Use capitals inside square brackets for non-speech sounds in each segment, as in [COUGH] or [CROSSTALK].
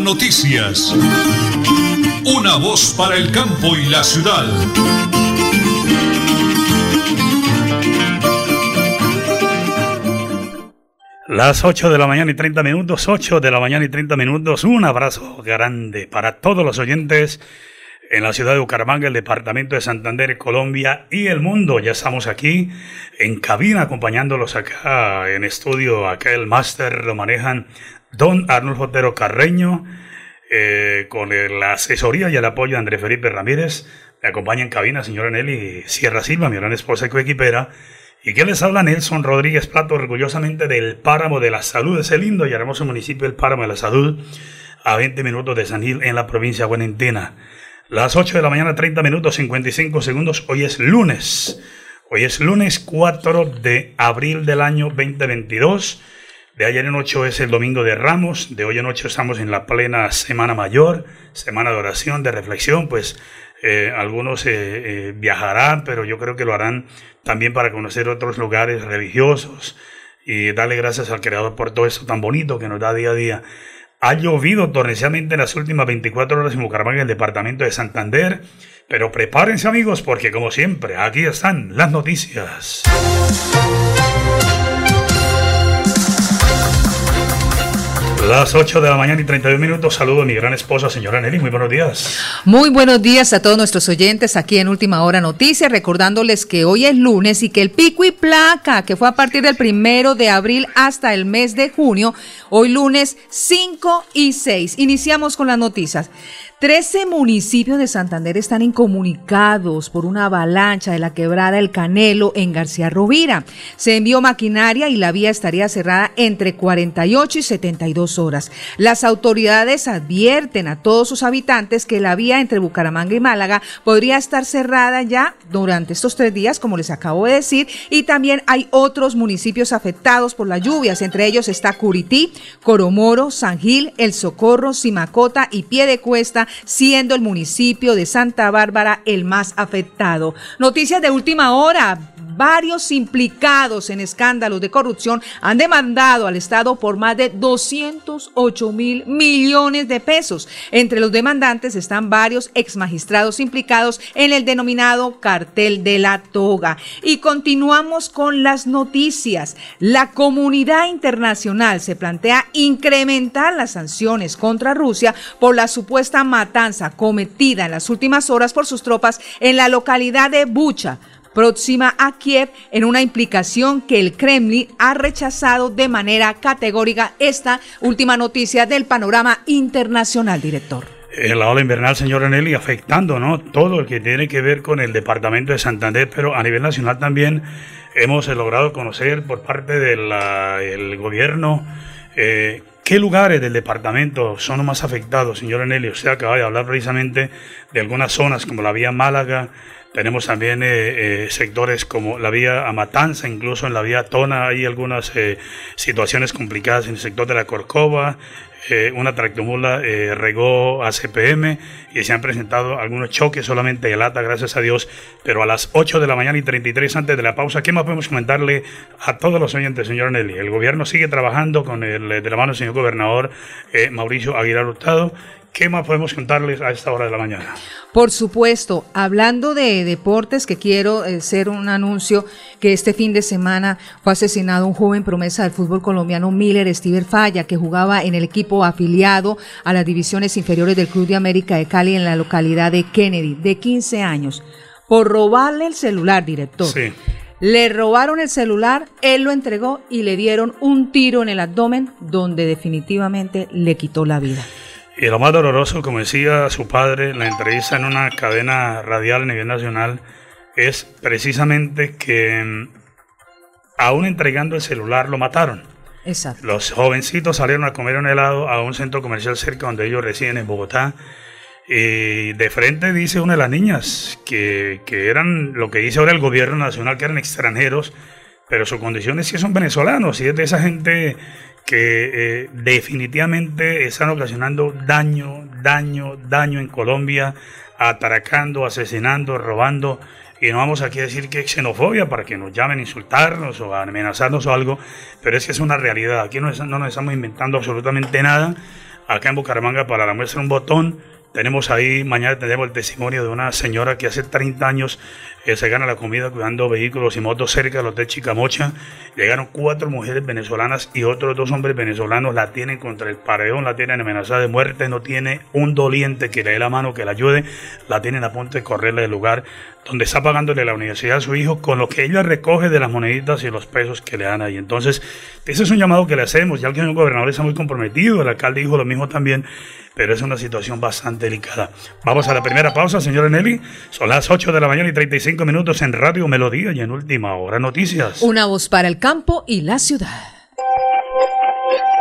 Noticias. Una voz para el campo y la ciudad. Las 8 de la mañana y 30 minutos, 8 de la mañana y 30 minutos. Un abrazo grande para todos los oyentes en la ciudad de Bucaramanga, el departamento de Santander, Colombia y el mundo. Ya estamos aquí en cabina acompañándolos acá en estudio. Acá el máster lo manejan don Arnulfo Otero Carreño, eh, con la asesoría y el apoyo de André Felipe Ramírez. Me acompaña en cabina señora Nelly Sierra Silva, mi gran esposa y coequipera. ¿Y qué les habla Nelson Rodríguez Plato, orgullosamente del Páramo de la Salud, ese lindo y hermoso municipio del Páramo de la Salud, a 20 minutos de San Gil, en la provincia de Buenentina. Las 8 de la mañana, 30 minutos, 55 segundos. Hoy es lunes. Hoy es lunes 4 de abril del año 2022. De ayer en 8 es el domingo de Ramos. De hoy en 8 estamos en la plena Semana Mayor, Semana de Oración, de Reflexión. Pues eh, algunos eh, eh, viajarán, pero yo creo que lo harán también para conocer otros lugares religiosos y darle gracias al Creador por todo eso tan bonito que nos da día a día. Ha llovido torrencialmente en las últimas 24 horas en Bucaramanga, en el departamento de Santander, pero prepárense amigos porque como siempre, aquí están las noticias. Las 8 de la mañana y 31 minutos. Saludo a mi gran esposa, señora Nelly. Muy buenos días. Muy buenos días a todos nuestros oyentes aquí en Última Hora Noticias. Recordándoles que hoy es lunes y que el pico y placa, que fue a partir del primero de abril hasta el mes de junio, hoy lunes 5 y 6. Iniciamos con las noticias. Trece municipios de Santander están incomunicados por una avalancha de la quebrada El Canelo en García Rovira. Se envió maquinaria y la vía estaría cerrada entre 48 y 72 horas. Las autoridades advierten a todos sus habitantes que la vía entre Bucaramanga y Málaga podría estar cerrada ya durante estos tres días, como les acabo de decir, y también hay otros municipios afectados por las lluvias. Entre ellos está Curití, Coromoro, San Gil, El Socorro, Simacota y Piedecuesta siendo el municipio de Santa Bárbara el más afectado. Noticias de última hora. Varios implicados en escándalos de corrupción han demandado al Estado por más de 208 mil millones de pesos. Entre los demandantes están varios ex magistrados implicados en el denominado cartel de la toga. Y continuamos con las noticias. La comunidad internacional se plantea incrementar las sanciones contra Rusia por la supuesta matanza cometida en las últimas horas por sus tropas en la localidad de Bucha próxima a Kiev en una implicación que el Kremlin ha rechazado de manera categórica esta última noticia del panorama internacional, director. La ola invernal, señor Anelli, afectando ¿no? todo lo que tiene que ver con el departamento de Santander, pero a nivel nacional también hemos logrado conocer por parte del gobierno eh, ¿Qué lugares del departamento son los más afectados, señor Enelio? Usted acaba de hablar precisamente de algunas zonas como la vía Málaga, tenemos también eh, eh, sectores como la vía Amatanza, incluso en la vía Tona hay algunas situaciones complicadas en el sector de la Corcova, eh, una tractomula eh, regó a CPM y se han presentado algunos choques solamente de lata, gracias a Dios, pero a las 8 de la mañana y 33 antes de la pausa, ¿qué más podemos comentarle a todos los oyentes, señor Nelly? El gobierno sigue trabajando con el de la mano del señor gobernador eh, Mauricio Aguilar Hurtado ¿Qué más podemos contarles a esta hora de la mañana? Por supuesto, hablando de deportes, que quiero hacer un anuncio que este fin de semana fue asesinado un joven promesa del fútbol colombiano, Miller Stever Falla, que jugaba en el equipo afiliado a las divisiones inferiores del Club de América de Cali en la localidad de Kennedy, de 15 años, por robarle el celular, director. Sí. Le robaron el celular, él lo entregó y le dieron un tiro en el abdomen donde definitivamente le quitó la vida. Y lo más doloroso, como decía su padre en la entrevista en una cadena radial a nivel nacional, es precisamente que mm, aún entregando el celular lo mataron. Exacto. Los jovencitos salieron a comer un helado a un centro comercial cerca donde ellos residen en Bogotá. Y de frente dice una de las niñas que, que eran lo que dice ahora el gobierno nacional, que eran extranjeros, pero su condición es que son venezolanos y es de esa gente que eh, definitivamente están ocasionando daño, daño, daño en Colombia, atracando, asesinando, robando. Y no vamos aquí a decir que es xenofobia para que nos llamen a insultarnos o a amenazarnos o algo, pero es que es una realidad. Aquí no, no nos estamos inventando absolutamente nada. acá en Bucaramanga para la muestra un botón. Tenemos ahí, mañana tenemos el testimonio de una señora que hace 30 años eh, se gana la comida cuidando vehículos y motos cerca del Hotel Chicamocha. Llegaron cuatro mujeres venezolanas y otros dos hombres venezolanos. La tienen contra el paredón, la tienen amenazada de muerte, no tiene un doliente que le dé la mano, que la ayude, la tienen a punto de correrle del lugar donde está pagándole la universidad a su hijo con lo que ella recoge de las moneditas y los pesos que le dan ahí. Entonces, ese es un llamado que le hacemos. Ya que el gobernador está muy comprometido, el alcalde dijo lo mismo también, pero es una situación bastante delicada. Vamos a la primera pausa, señora Nelly. Son las 8 de la mañana y 35 minutos en Radio Melodía y en Última Hora Noticias. Una voz para el campo y la ciudad.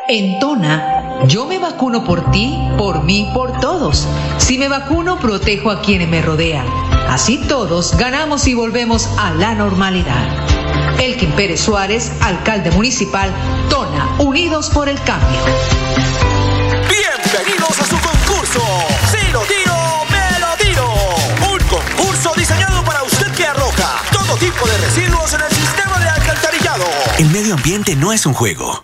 En Tona, yo me vacuno por ti, por mí, por todos. Si me vacuno, protejo a quienes me rodean. Así todos ganamos y volvemos a la normalidad. Elkin Pérez Suárez, alcalde municipal, Tona, Unidos por el Cambio. Bienvenidos a su concurso. Si lo tiro, me lo tiro. Un concurso diseñado para usted que arroja todo tipo de residuos en el sistema de alcantarillado. El medio ambiente no es un juego.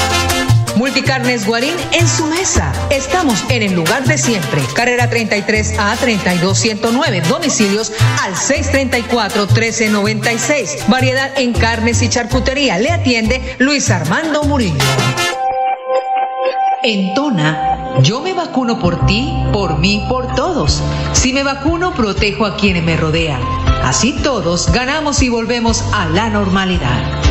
Multicarnes Guarín en su mesa. Estamos en el lugar de siempre. Carrera 33 a 32109. Domicilios al 634 1396. Variedad en carnes y charcutería. Le atiende Luis Armando Murillo. En Tona, yo me vacuno por ti, por mí, por todos. Si me vacuno, protejo a quienes me rodean. Así todos ganamos y volvemos a la normalidad.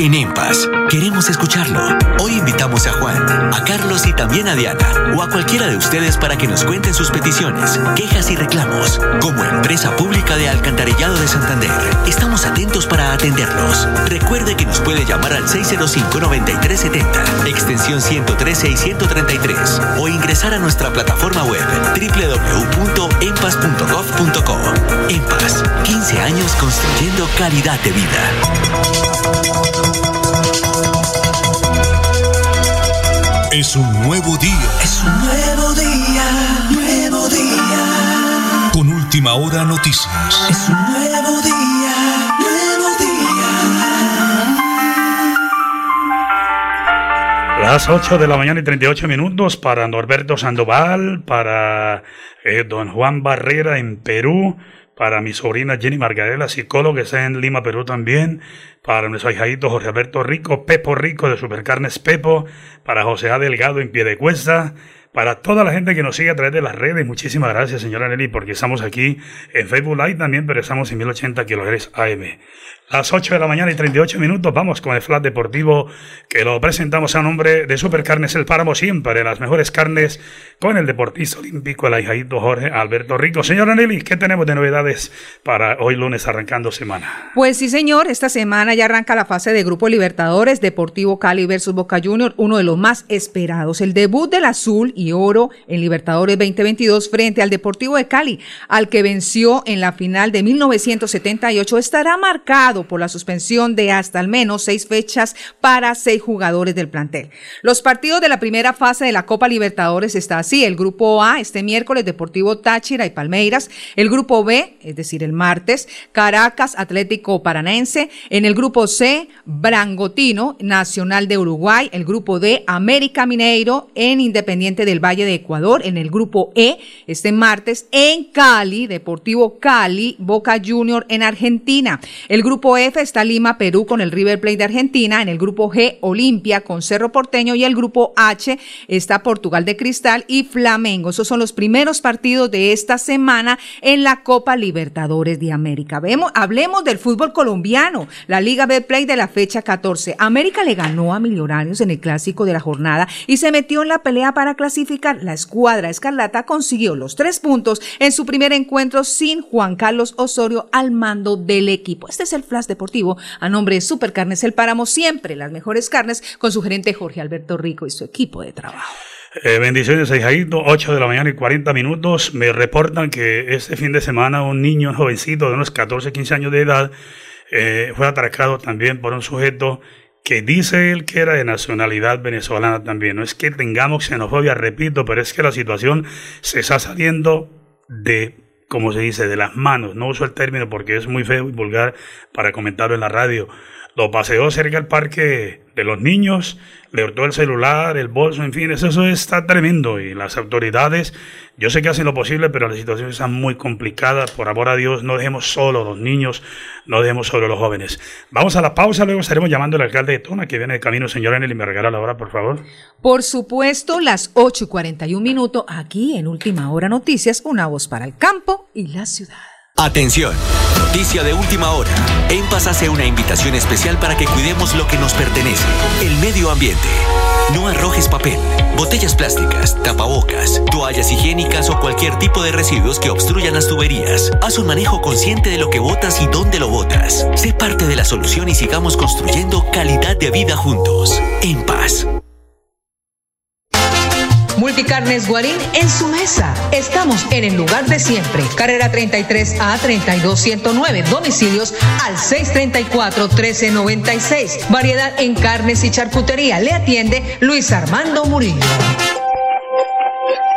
En EMPAS, queremos escucharlo. Hoy invitamos a Juan, a Carlos y también a Diana, o a cualquiera de ustedes para que nos cuenten sus peticiones, quejas y reclamos. Como empresa pública de Alcantarillado de Santander, estamos atentos para atenderlos. Recuerde que nos puede llamar al 605-9370, extensión 113 y 133, o ingresar a nuestra plataforma web www.empas.gov.co. EMPAS, 15 años construyendo calidad de vida. Es un nuevo día. Es un nuevo día, nuevo día. Con última hora noticias. Es un nuevo día, nuevo día. Las 8 de la mañana y 38 minutos para Norberto Sandoval, para eh, don Juan Barrera en Perú, para mi sobrina Jenny Margarela, psicóloga que está en Lima, Perú también, para nuestro hijadito Jorge Alberto Rico, Pepo Rico de Supercarnes Pepo, para José A. Delgado en Piedecuesta, para toda la gente que nos sigue a través de las redes. Muchísimas gracias, señora Nelly, porque estamos aquí en Facebook Live también, pero estamos en 1080 kHz AM. Las 8 de la mañana y 38 minutos vamos con el flat deportivo que lo presentamos a nombre de Supercarnes El Páramo, siempre las mejores carnes con el deportista olímpico, el ahijadito Jorge Alberto Rico. Señora Nelly, ¿qué tenemos de novedades para hoy lunes arrancando semana? Pues sí, señor, esta semana ya arranca la fase de Grupo Libertadores, Deportivo Cali versus Boca Junior, uno de los más esperados. El debut del azul y oro en Libertadores 2022 frente al Deportivo de Cali, al que venció en la final de 1978, estará marcado por la suspensión de hasta al menos seis fechas para seis jugadores del plantel. Los partidos de la primera fase de la Copa Libertadores está así. El grupo A, este miércoles, Deportivo Táchira y Palmeiras. El grupo B, es decir, el martes, Caracas, Atlético Paranense. En el grupo C, Brangotino, Nacional de Uruguay. El grupo D, América Mineiro, en Independiente del Valle de Ecuador. En el grupo E, este martes, en Cali, Deportivo Cali, Boca Junior en Argentina. El grupo F está Lima, Perú con el River Plate de Argentina. En el grupo G, Olimpia con Cerro Porteño. Y el grupo H está Portugal de Cristal y Flamengo. Esos son los primeros partidos de esta semana en la Copa Libertadores de América. Vemos, hablemos del fútbol colombiano. La Liga Betplay de la fecha 14. América le ganó a Millonarios en el clásico de la jornada y se metió en la pelea para clasificar. La escuadra Escarlata consiguió los tres puntos en su primer encuentro sin Juan Carlos Osorio al mando del equipo. Este es el Flash Deportivo a nombre de Supercarnes El Páramo, siempre las mejores carnes, con su gerente Jorge Alberto Rico y su equipo de trabajo. Eh, bendiciones, Jaito, 8 de la mañana y 40 minutos. Me reportan que este fin de semana un niño jovencito de unos 14, 15 años de edad eh, fue atracado también por un sujeto que dice él que era de nacionalidad venezolana también. No es que tengamos xenofobia, repito, pero es que la situación se está saliendo de, como se dice, de las manos. No uso el término porque es muy feo y vulgar para comentarlo en la radio. Lo paseó cerca del parque de los niños, le hurtó el celular, el bolso, en fin, eso, eso está tremendo. Y las autoridades, yo sé que hacen lo posible, pero la situación está muy complicada. Por amor a Dios, no dejemos solo los niños, no dejemos solo los jóvenes. Vamos a la pausa, luego estaremos llamando al alcalde de Tona, que viene de camino, señora Enel, y me regala la hora, por favor. Por supuesto, las 8 y 41 minutos, aquí en Última Hora Noticias, una voz para el campo y la ciudad. Atención, noticia de última hora. En Paz hace una invitación especial para que cuidemos lo que nos pertenece, el medio ambiente. No arrojes papel, botellas plásticas, tapabocas, toallas higiénicas o cualquier tipo de residuos que obstruyan las tuberías. Haz un manejo consciente de lo que botas y dónde lo botas. Sé parte de la solución y sigamos construyendo calidad de vida juntos. En paz. Multicarnes Guarín en su mesa. Estamos en el lugar de siempre. Carrera 33 a 32109. Domicilios al 634 1396. Variedad en carnes y charcutería. Le atiende Luis Armando Murillo.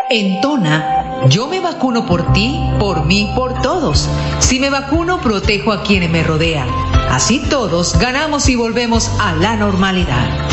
En Tona, yo me vacuno por ti, por mí, por todos. Si me vacuno, protejo a quienes me rodean. Así todos ganamos y volvemos a la normalidad.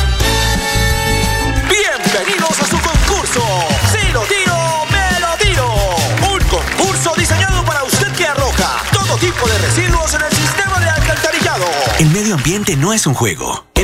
Bienvenidos a su concurso. Si lo tiro, me lo tiro. Un concurso diseñado para usted que arroja todo tipo de residuos en el sistema de alcantarillado. El medio ambiente no es un juego.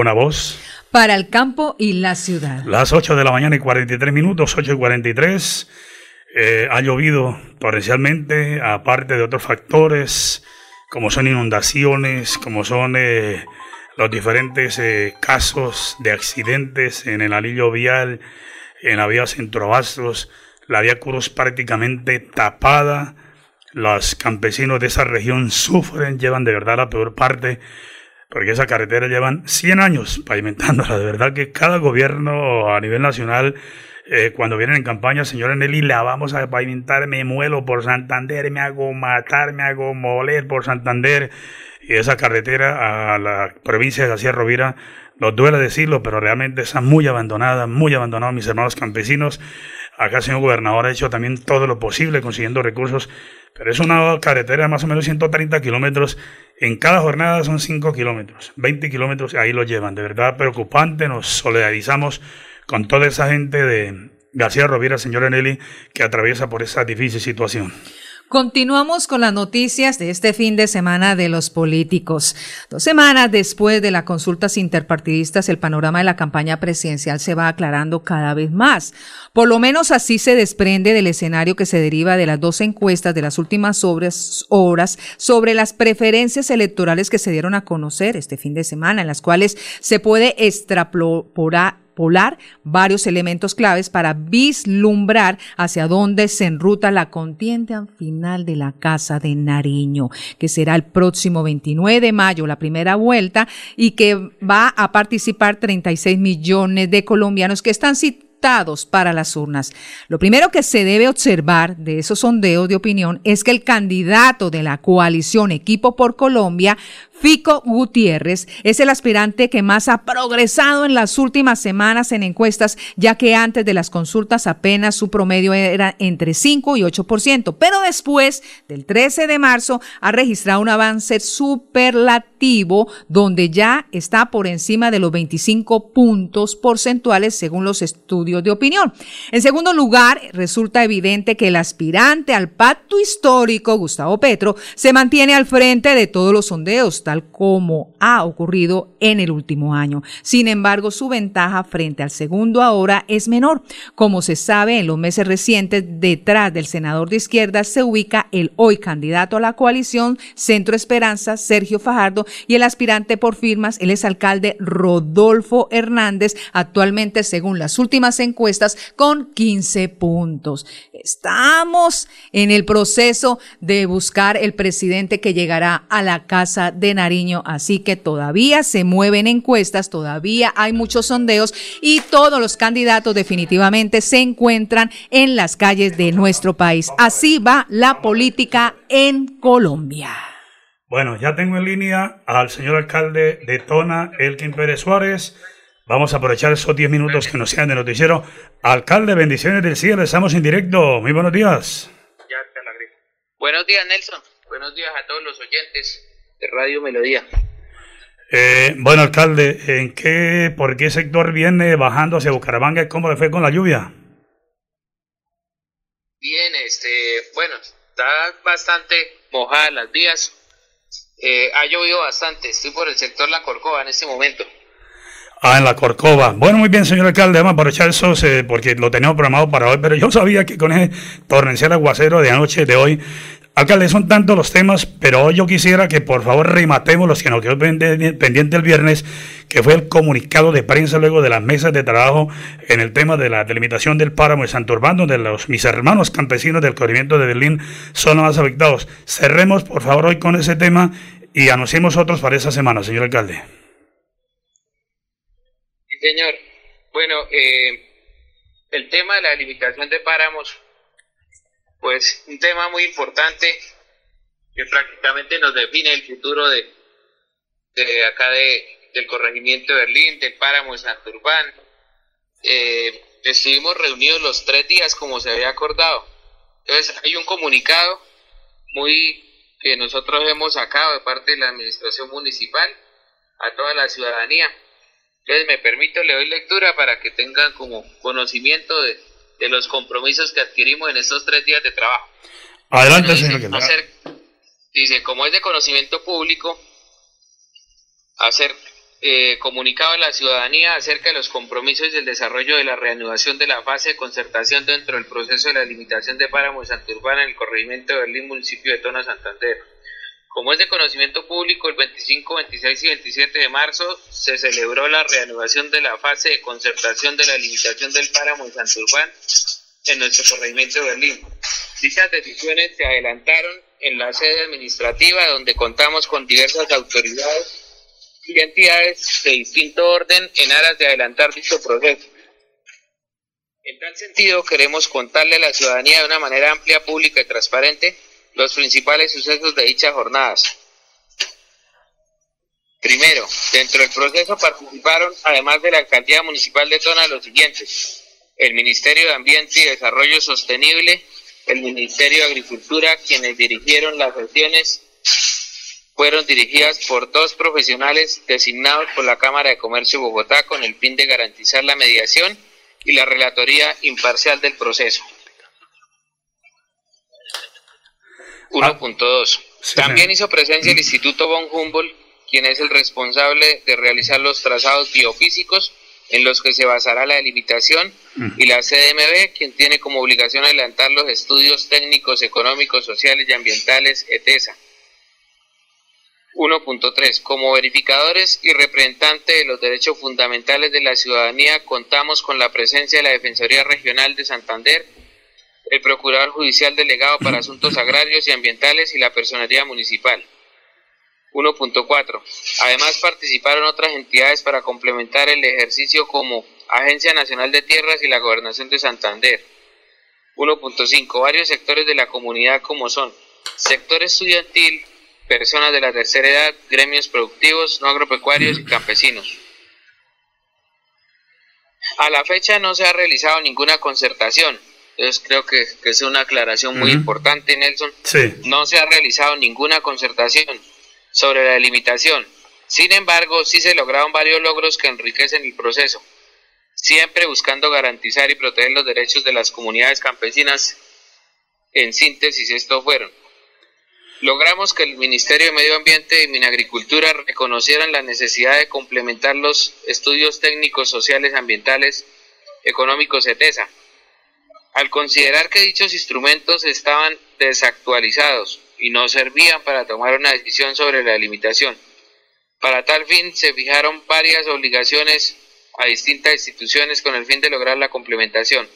Una voz. Para el campo y la ciudad. Las 8 de la mañana y 43 minutos, 8 y 43. Eh, ha llovido torrencialmente, aparte de otros factores, como son inundaciones, como son eh, los diferentes eh, casos de accidentes en el anillo vial, en la vía Centrobastos, la vía Cruz prácticamente tapada. Los campesinos de esa región sufren, llevan de verdad la peor parte porque esa carretera llevan 100 años pavimentándola. De verdad que cada gobierno a nivel nacional, eh, cuando vienen en campaña, señora Nelly, la vamos a pavimentar, me muelo por Santander, me hago matar, me hago moler por Santander. Y esa carretera a la provincia de García Rovira, nos duele decirlo, pero realmente está muy abandonada, muy abandonada, mis hermanos campesinos. Acá el señor gobernador ha hecho también todo lo posible consiguiendo recursos, pero es una carretera de más o menos 130 kilómetros. En cada jornada son 5 kilómetros, 20 kilómetros, ahí lo llevan. De verdad preocupante, nos solidarizamos con toda esa gente de García Rovira, señora Nelly, que atraviesa por esa difícil situación. Continuamos con las noticias de este fin de semana de los políticos. Dos semanas después de las consultas interpartidistas, el panorama de la campaña presidencial se va aclarando cada vez más. Por lo menos así se desprende del escenario que se deriva de las dos encuestas de las últimas horas sobre las preferencias electorales que se dieron a conocer este fin de semana, en las cuales se puede extrapolar varios elementos claves para vislumbrar hacia dónde se enruta la contienda final de la Casa de Nariño, que será el próximo 29 de mayo, la primera vuelta, y que va a participar 36 millones de colombianos que están citados para las urnas. Lo primero que se debe observar de esos sondeos de opinión es que el candidato de la coalición Equipo por Colombia Fico Gutiérrez es el aspirante que más ha progresado en las últimas semanas en encuestas, ya que antes de las consultas apenas su promedio era entre 5 y 8%, pero después del 13 de marzo ha registrado un avance superlativo donde ya está por encima de los 25 puntos porcentuales según los estudios de opinión. En segundo lugar, resulta evidente que el aspirante al pacto histórico, Gustavo Petro, se mantiene al frente de todos los sondeos, como ha ocurrido en el último año. Sin embargo, su ventaja frente al segundo ahora es menor. Como se sabe, en los meses recientes, detrás del senador de izquierda se ubica el hoy candidato a la coalición Centro Esperanza, Sergio Fajardo, y el aspirante por firmas, el exalcalde Rodolfo Hernández, actualmente, según las últimas encuestas, con 15 puntos. Estamos en el proceso de buscar el presidente que llegará a la Casa de Nariño, así que todavía se mueven encuestas, todavía hay muchos sondeos y todos los candidatos definitivamente se encuentran en las calles de nuestro país. Así va la política en Colombia. Bueno, ya tengo en línea al señor alcalde de Tona, Elkin Pérez Suárez. Vamos a aprovechar esos 10 minutos que nos sean de noticiero. Alcalde, bendiciones del cielo, estamos en directo. Muy buenos días. Buenos días, Nelson. Buenos días a todos los oyentes de Radio Melodía. Eh, bueno, alcalde, ¿en qué, ¿por qué sector viene bajando hacia Bucaramanga? ¿Cómo le fue con la lluvia? Bien, este, bueno, está bastante mojada las vías. Eh, ha llovido bastante. Estoy por el sector La Corcova en este momento. Ah, en la Corcova. Bueno, muy bien, señor alcalde, vamos a aprovechar eso eh, porque lo teníamos programado para hoy, pero yo sabía que con ese torrencial aguacero de anoche, de hoy, Alcalde, son tantos los temas, pero hoy yo quisiera que por favor rematemos los que nos quedó pendiente el viernes, que fue el comunicado de prensa luego de las mesas de trabajo en el tema de la delimitación del páramo de Santurbán, donde los, mis hermanos campesinos del corrimiento de Berlín son los más afectados. Cerremos por favor hoy con ese tema y anunciemos otros para esa semana, señor alcalde. Sí, señor. Bueno, eh, el tema de la delimitación de páramos pues un tema muy importante que prácticamente nos define el futuro de, de acá de, del corregimiento de Berlín, del páramo de Santurbán. Eh, estuvimos reunidos los tres días como se había acordado. Entonces hay un comunicado muy que nosotros hemos sacado de parte de la administración municipal a toda la ciudadanía. Entonces me permito, le doy lectura para que tengan como conocimiento de, de los compromisos que adquirimos en estos tres días de trabajo. Adelante, señor. Hacer, dice, como es de conocimiento público, hacer eh, comunicado a la ciudadanía acerca de los compromisos del desarrollo de la reanudación de la fase de concertación dentro del proceso de la limitación de páramo Santurbán en el corregimiento de Berlín, municipio de Tona, Santander. Como es de conocimiento público, el 25, 26 y 27 de marzo se celebró la reanudación de la fase de concertación de la limitación del páramo de Santurbán en nuestro corregimiento de Berlín. Dichas decisiones se adelantaron en la sede administrativa donde contamos con diversas autoridades y entidades de distinto orden en aras de adelantar dicho proceso. En tal sentido, queremos contarle a la ciudadanía de una manera amplia, pública y transparente los principales sucesos de dichas jornadas. Primero, dentro del proceso participaron, además de la alcaldía municipal de Tona, los siguientes. El Ministerio de Ambiente y Desarrollo Sostenible, el Ministerio de Agricultura, quienes dirigieron las sesiones, fueron dirigidas por dos profesionales designados por la Cámara de Comercio de Bogotá con el fin de garantizar la mediación y la relatoría imparcial del proceso. 1.2. Sí, También hizo presencia el Instituto von Humboldt, quien es el responsable de realizar los trazados biofísicos en los que se basará la delimitación, y la CDMB, quien tiene como obligación adelantar los estudios técnicos, económicos, sociales y ambientales, ETESA. 1.3. Como verificadores y representantes de los derechos fundamentales de la ciudadanía, contamos con la presencia de la Defensoría Regional de Santander, el Procurador Judicial Delegado para [LAUGHS] Asuntos Agrarios y Ambientales y la Personería Municipal. 1.4. Además participaron otras entidades para complementar el ejercicio como Agencia Nacional de Tierras y la Gobernación de Santander. 1.5. Varios sectores de la comunidad como son sector estudiantil, personas de la tercera edad, gremios productivos, no agropecuarios y campesinos. A la fecha no se ha realizado ninguna concertación. Entonces creo que, que es una aclaración muy importante, Nelson Sí. no se ha realizado ninguna concertación sobre la delimitación. Sin embargo, sí se lograron varios logros que enriquecen el proceso, siempre buscando garantizar y proteger los derechos de las comunidades campesinas. En síntesis, estos fueron. Logramos que el Ministerio de Medio Ambiente y Minagricultura reconocieran la necesidad de complementar los estudios técnicos, sociales, ambientales, económicos, ETESA, al considerar que dichos instrumentos estaban desactualizados y no servían para tomar una decisión sobre la delimitación. Para tal fin se fijaron varias obligaciones a distintas instituciones con el fin de lograr la complementación.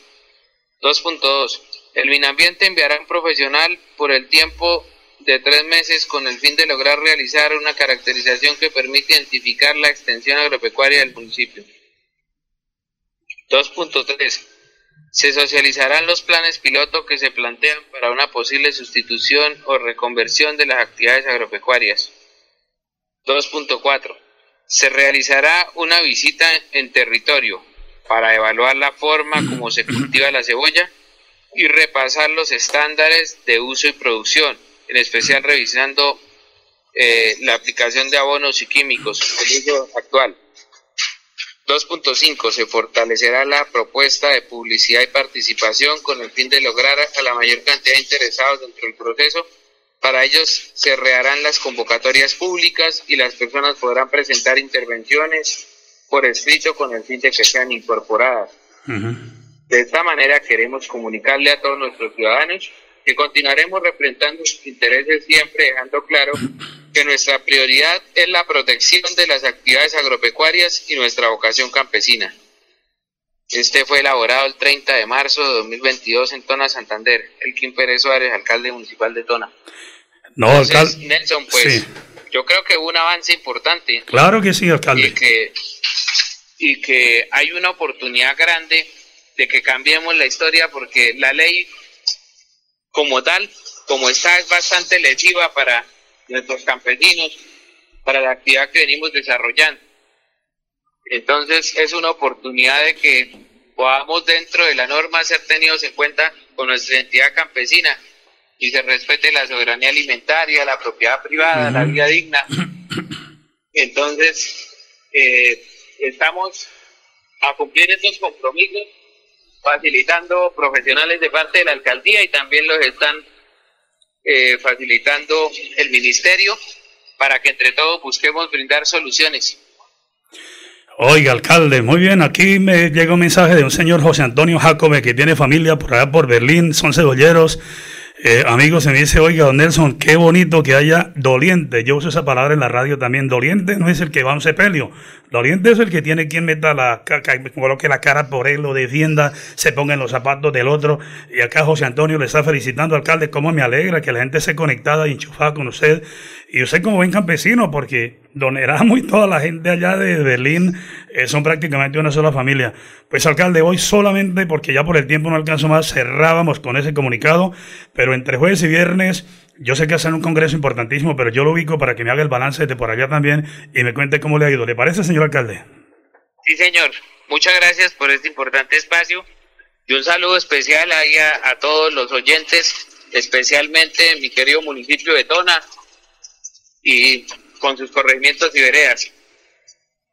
2.2. El Minambiente enviará un profesional por el tiempo de tres meses con el fin de lograr realizar una caracterización que permite identificar la extensión agropecuaria del municipio. 2.3. Se socializarán los planes piloto que se plantean para una posible sustitución o reconversión de las actividades agropecuarias. 2.4. Se realizará una visita en territorio para evaluar la forma como se cultiva la cebolla y repasar los estándares de uso y producción, en especial revisando eh, la aplicación de abonos y químicos, el uso actual. 2.5. Se fortalecerá la propuesta de publicidad y participación con el fin de lograr a la mayor cantidad de interesados dentro del proceso. Para ellos se reharán las convocatorias públicas y las personas podrán presentar intervenciones por escrito con el fin de que sean incorporadas. De esta manera queremos comunicarle a todos nuestros ciudadanos que continuaremos representando sus intereses siempre dejando claro que nuestra prioridad es la protección de las actividades agropecuarias y nuestra vocación campesina. Este fue elaborado el 30 de marzo de 2022 en Tona, Santander. Elkin Pérez Suárez, alcalde municipal de Tona. No, Entonces, alcalde. Nelson, pues Sí. yo creo que hubo un avance importante Claro que sí, y alcalde. que, y que hay una oportunidad grande de que cambiemos la historia porque la ley como tal, como está, es bastante lesiva para nuestros campesinos, para la actividad que venimos desarrollando. Entonces es una oportunidad de que podamos dentro de la norma ser tenidos en cuenta con nuestra entidad campesina y se respete la soberanía alimentaria, la propiedad privada, la vida digna. Entonces, eh, estamos a cumplir estos compromisos, facilitando profesionales de parte de la alcaldía y también los están eh, facilitando el ministerio para que entre todos busquemos brindar soluciones. Oiga, alcalde, muy bien. Aquí me llega un mensaje de un señor José Antonio Jacome que tiene familia por allá por Berlín, son cebolleros. Eh, amigos, se me dice, oiga, don Nelson, qué bonito que haya doliente. Yo uso esa palabra en la radio también. Doliente no es el que va a un sepelio. Doliente es el que tiene quien meta la, coloque la cara por él, lo defienda, se ponga en los zapatos del otro. Y acá José Antonio le está felicitando, alcalde, cómo me alegra que la gente esté conectada y enchufada con usted. Y usted como buen campesino, porque Don Erasmo y toda la gente allá de Berlín eh, son prácticamente una sola familia. Pues alcalde, hoy solamente, porque ya por el tiempo no alcanzo más, cerrábamos con ese comunicado, pero entre jueves y viernes, yo sé que hacen un congreso importantísimo, pero yo lo ubico para que me haga el balance de por allá también y me cuente cómo le ha ido. ¿Le parece, señor alcalde? Sí, señor. Muchas gracias por este importante espacio y un saludo especial ahí a, a todos los oyentes, especialmente en mi querido municipio de Tona y con sus corregimientos y veredas.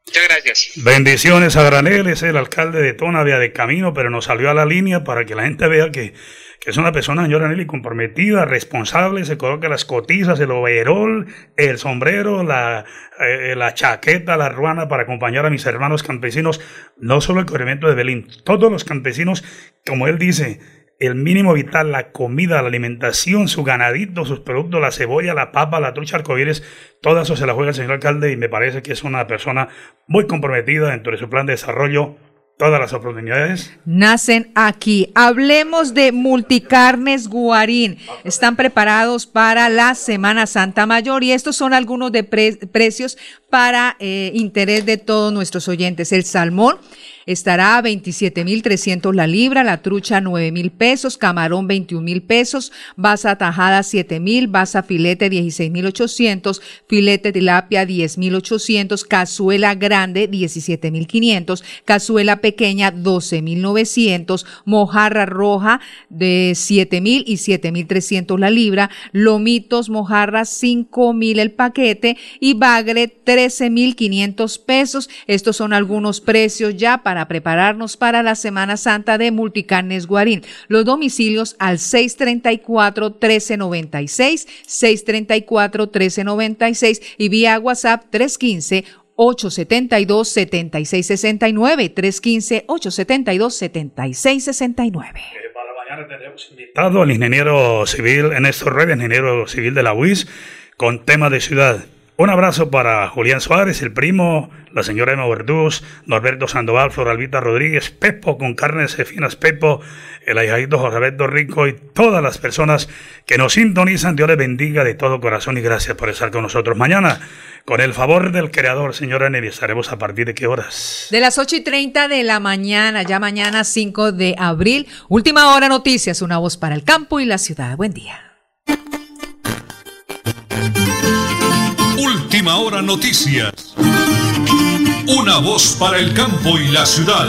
Muchas gracias. Bendiciones a Granel, es el alcalde de Tona, vía de camino, pero nos salió a la línea para que la gente vea que, que es una persona, señora Nelly, comprometida, responsable, se coloca las cotizas, el overol, el sombrero, la, eh, la chaqueta, la ruana para acompañar a mis hermanos campesinos, no solo el corrimiento de Belín, todos los campesinos, como él dice, el mínimo vital, la comida, la alimentación, su ganadito, sus productos, la cebolla, la papa, la trucha arcoíris, todo eso se la juega el señor alcalde y me parece que es una persona muy comprometida dentro de su plan de desarrollo todas las oportunidades. Nacen aquí. Hablemos de Multicarnes Guarín. Están preparados para la Semana Santa Mayor y estos son algunos de precios para eh, interés de todos nuestros oyentes. El salmón estará a 27.300 la libra, la trucha 9.000 pesos, camarón 21.000 pesos, basa tajada 7.000, basa filete 16.800, filete tilapia 10.800, cazuela grande 17.500, cazuela pequeña 12.900, mojarra roja de 7.000 y 7.300 la libra, lomitos mojarra 5.000 el paquete y bagre 13.500 pesos. Estos son algunos precios ya para prepararnos para la Semana Santa de Multicarnes Guarín. Los domicilios al 634-1396, 634-1396 y vía WhatsApp 315 872-7669, 315-872-7669. Para mañana tenemos invitado al ingeniero civil en estos redes, ingeniero civil de la UIS, con tema de ciudad. Un abrazo para Julián Suárez, el primo, la señora Emma Verdús, Norberto Sandoval, Floralvita Rodríguez, Pepo con carnes finas Pepo, el ahijadito José Alberto Rico y todas las personas que nos sintonizan. Dios les bendiga de todo corazón y gracias por estar con nosotros. Mañana, con el favor del Creador, señora Nelly, estaremos a partir de qué horas? De las 8 y 30 de la mañana, ya mañana 5 de abril. Última hora noticias, una voz para el campo y la ciudad. Buen día. Última hora noticias. Una voz para el campo y la ciudad.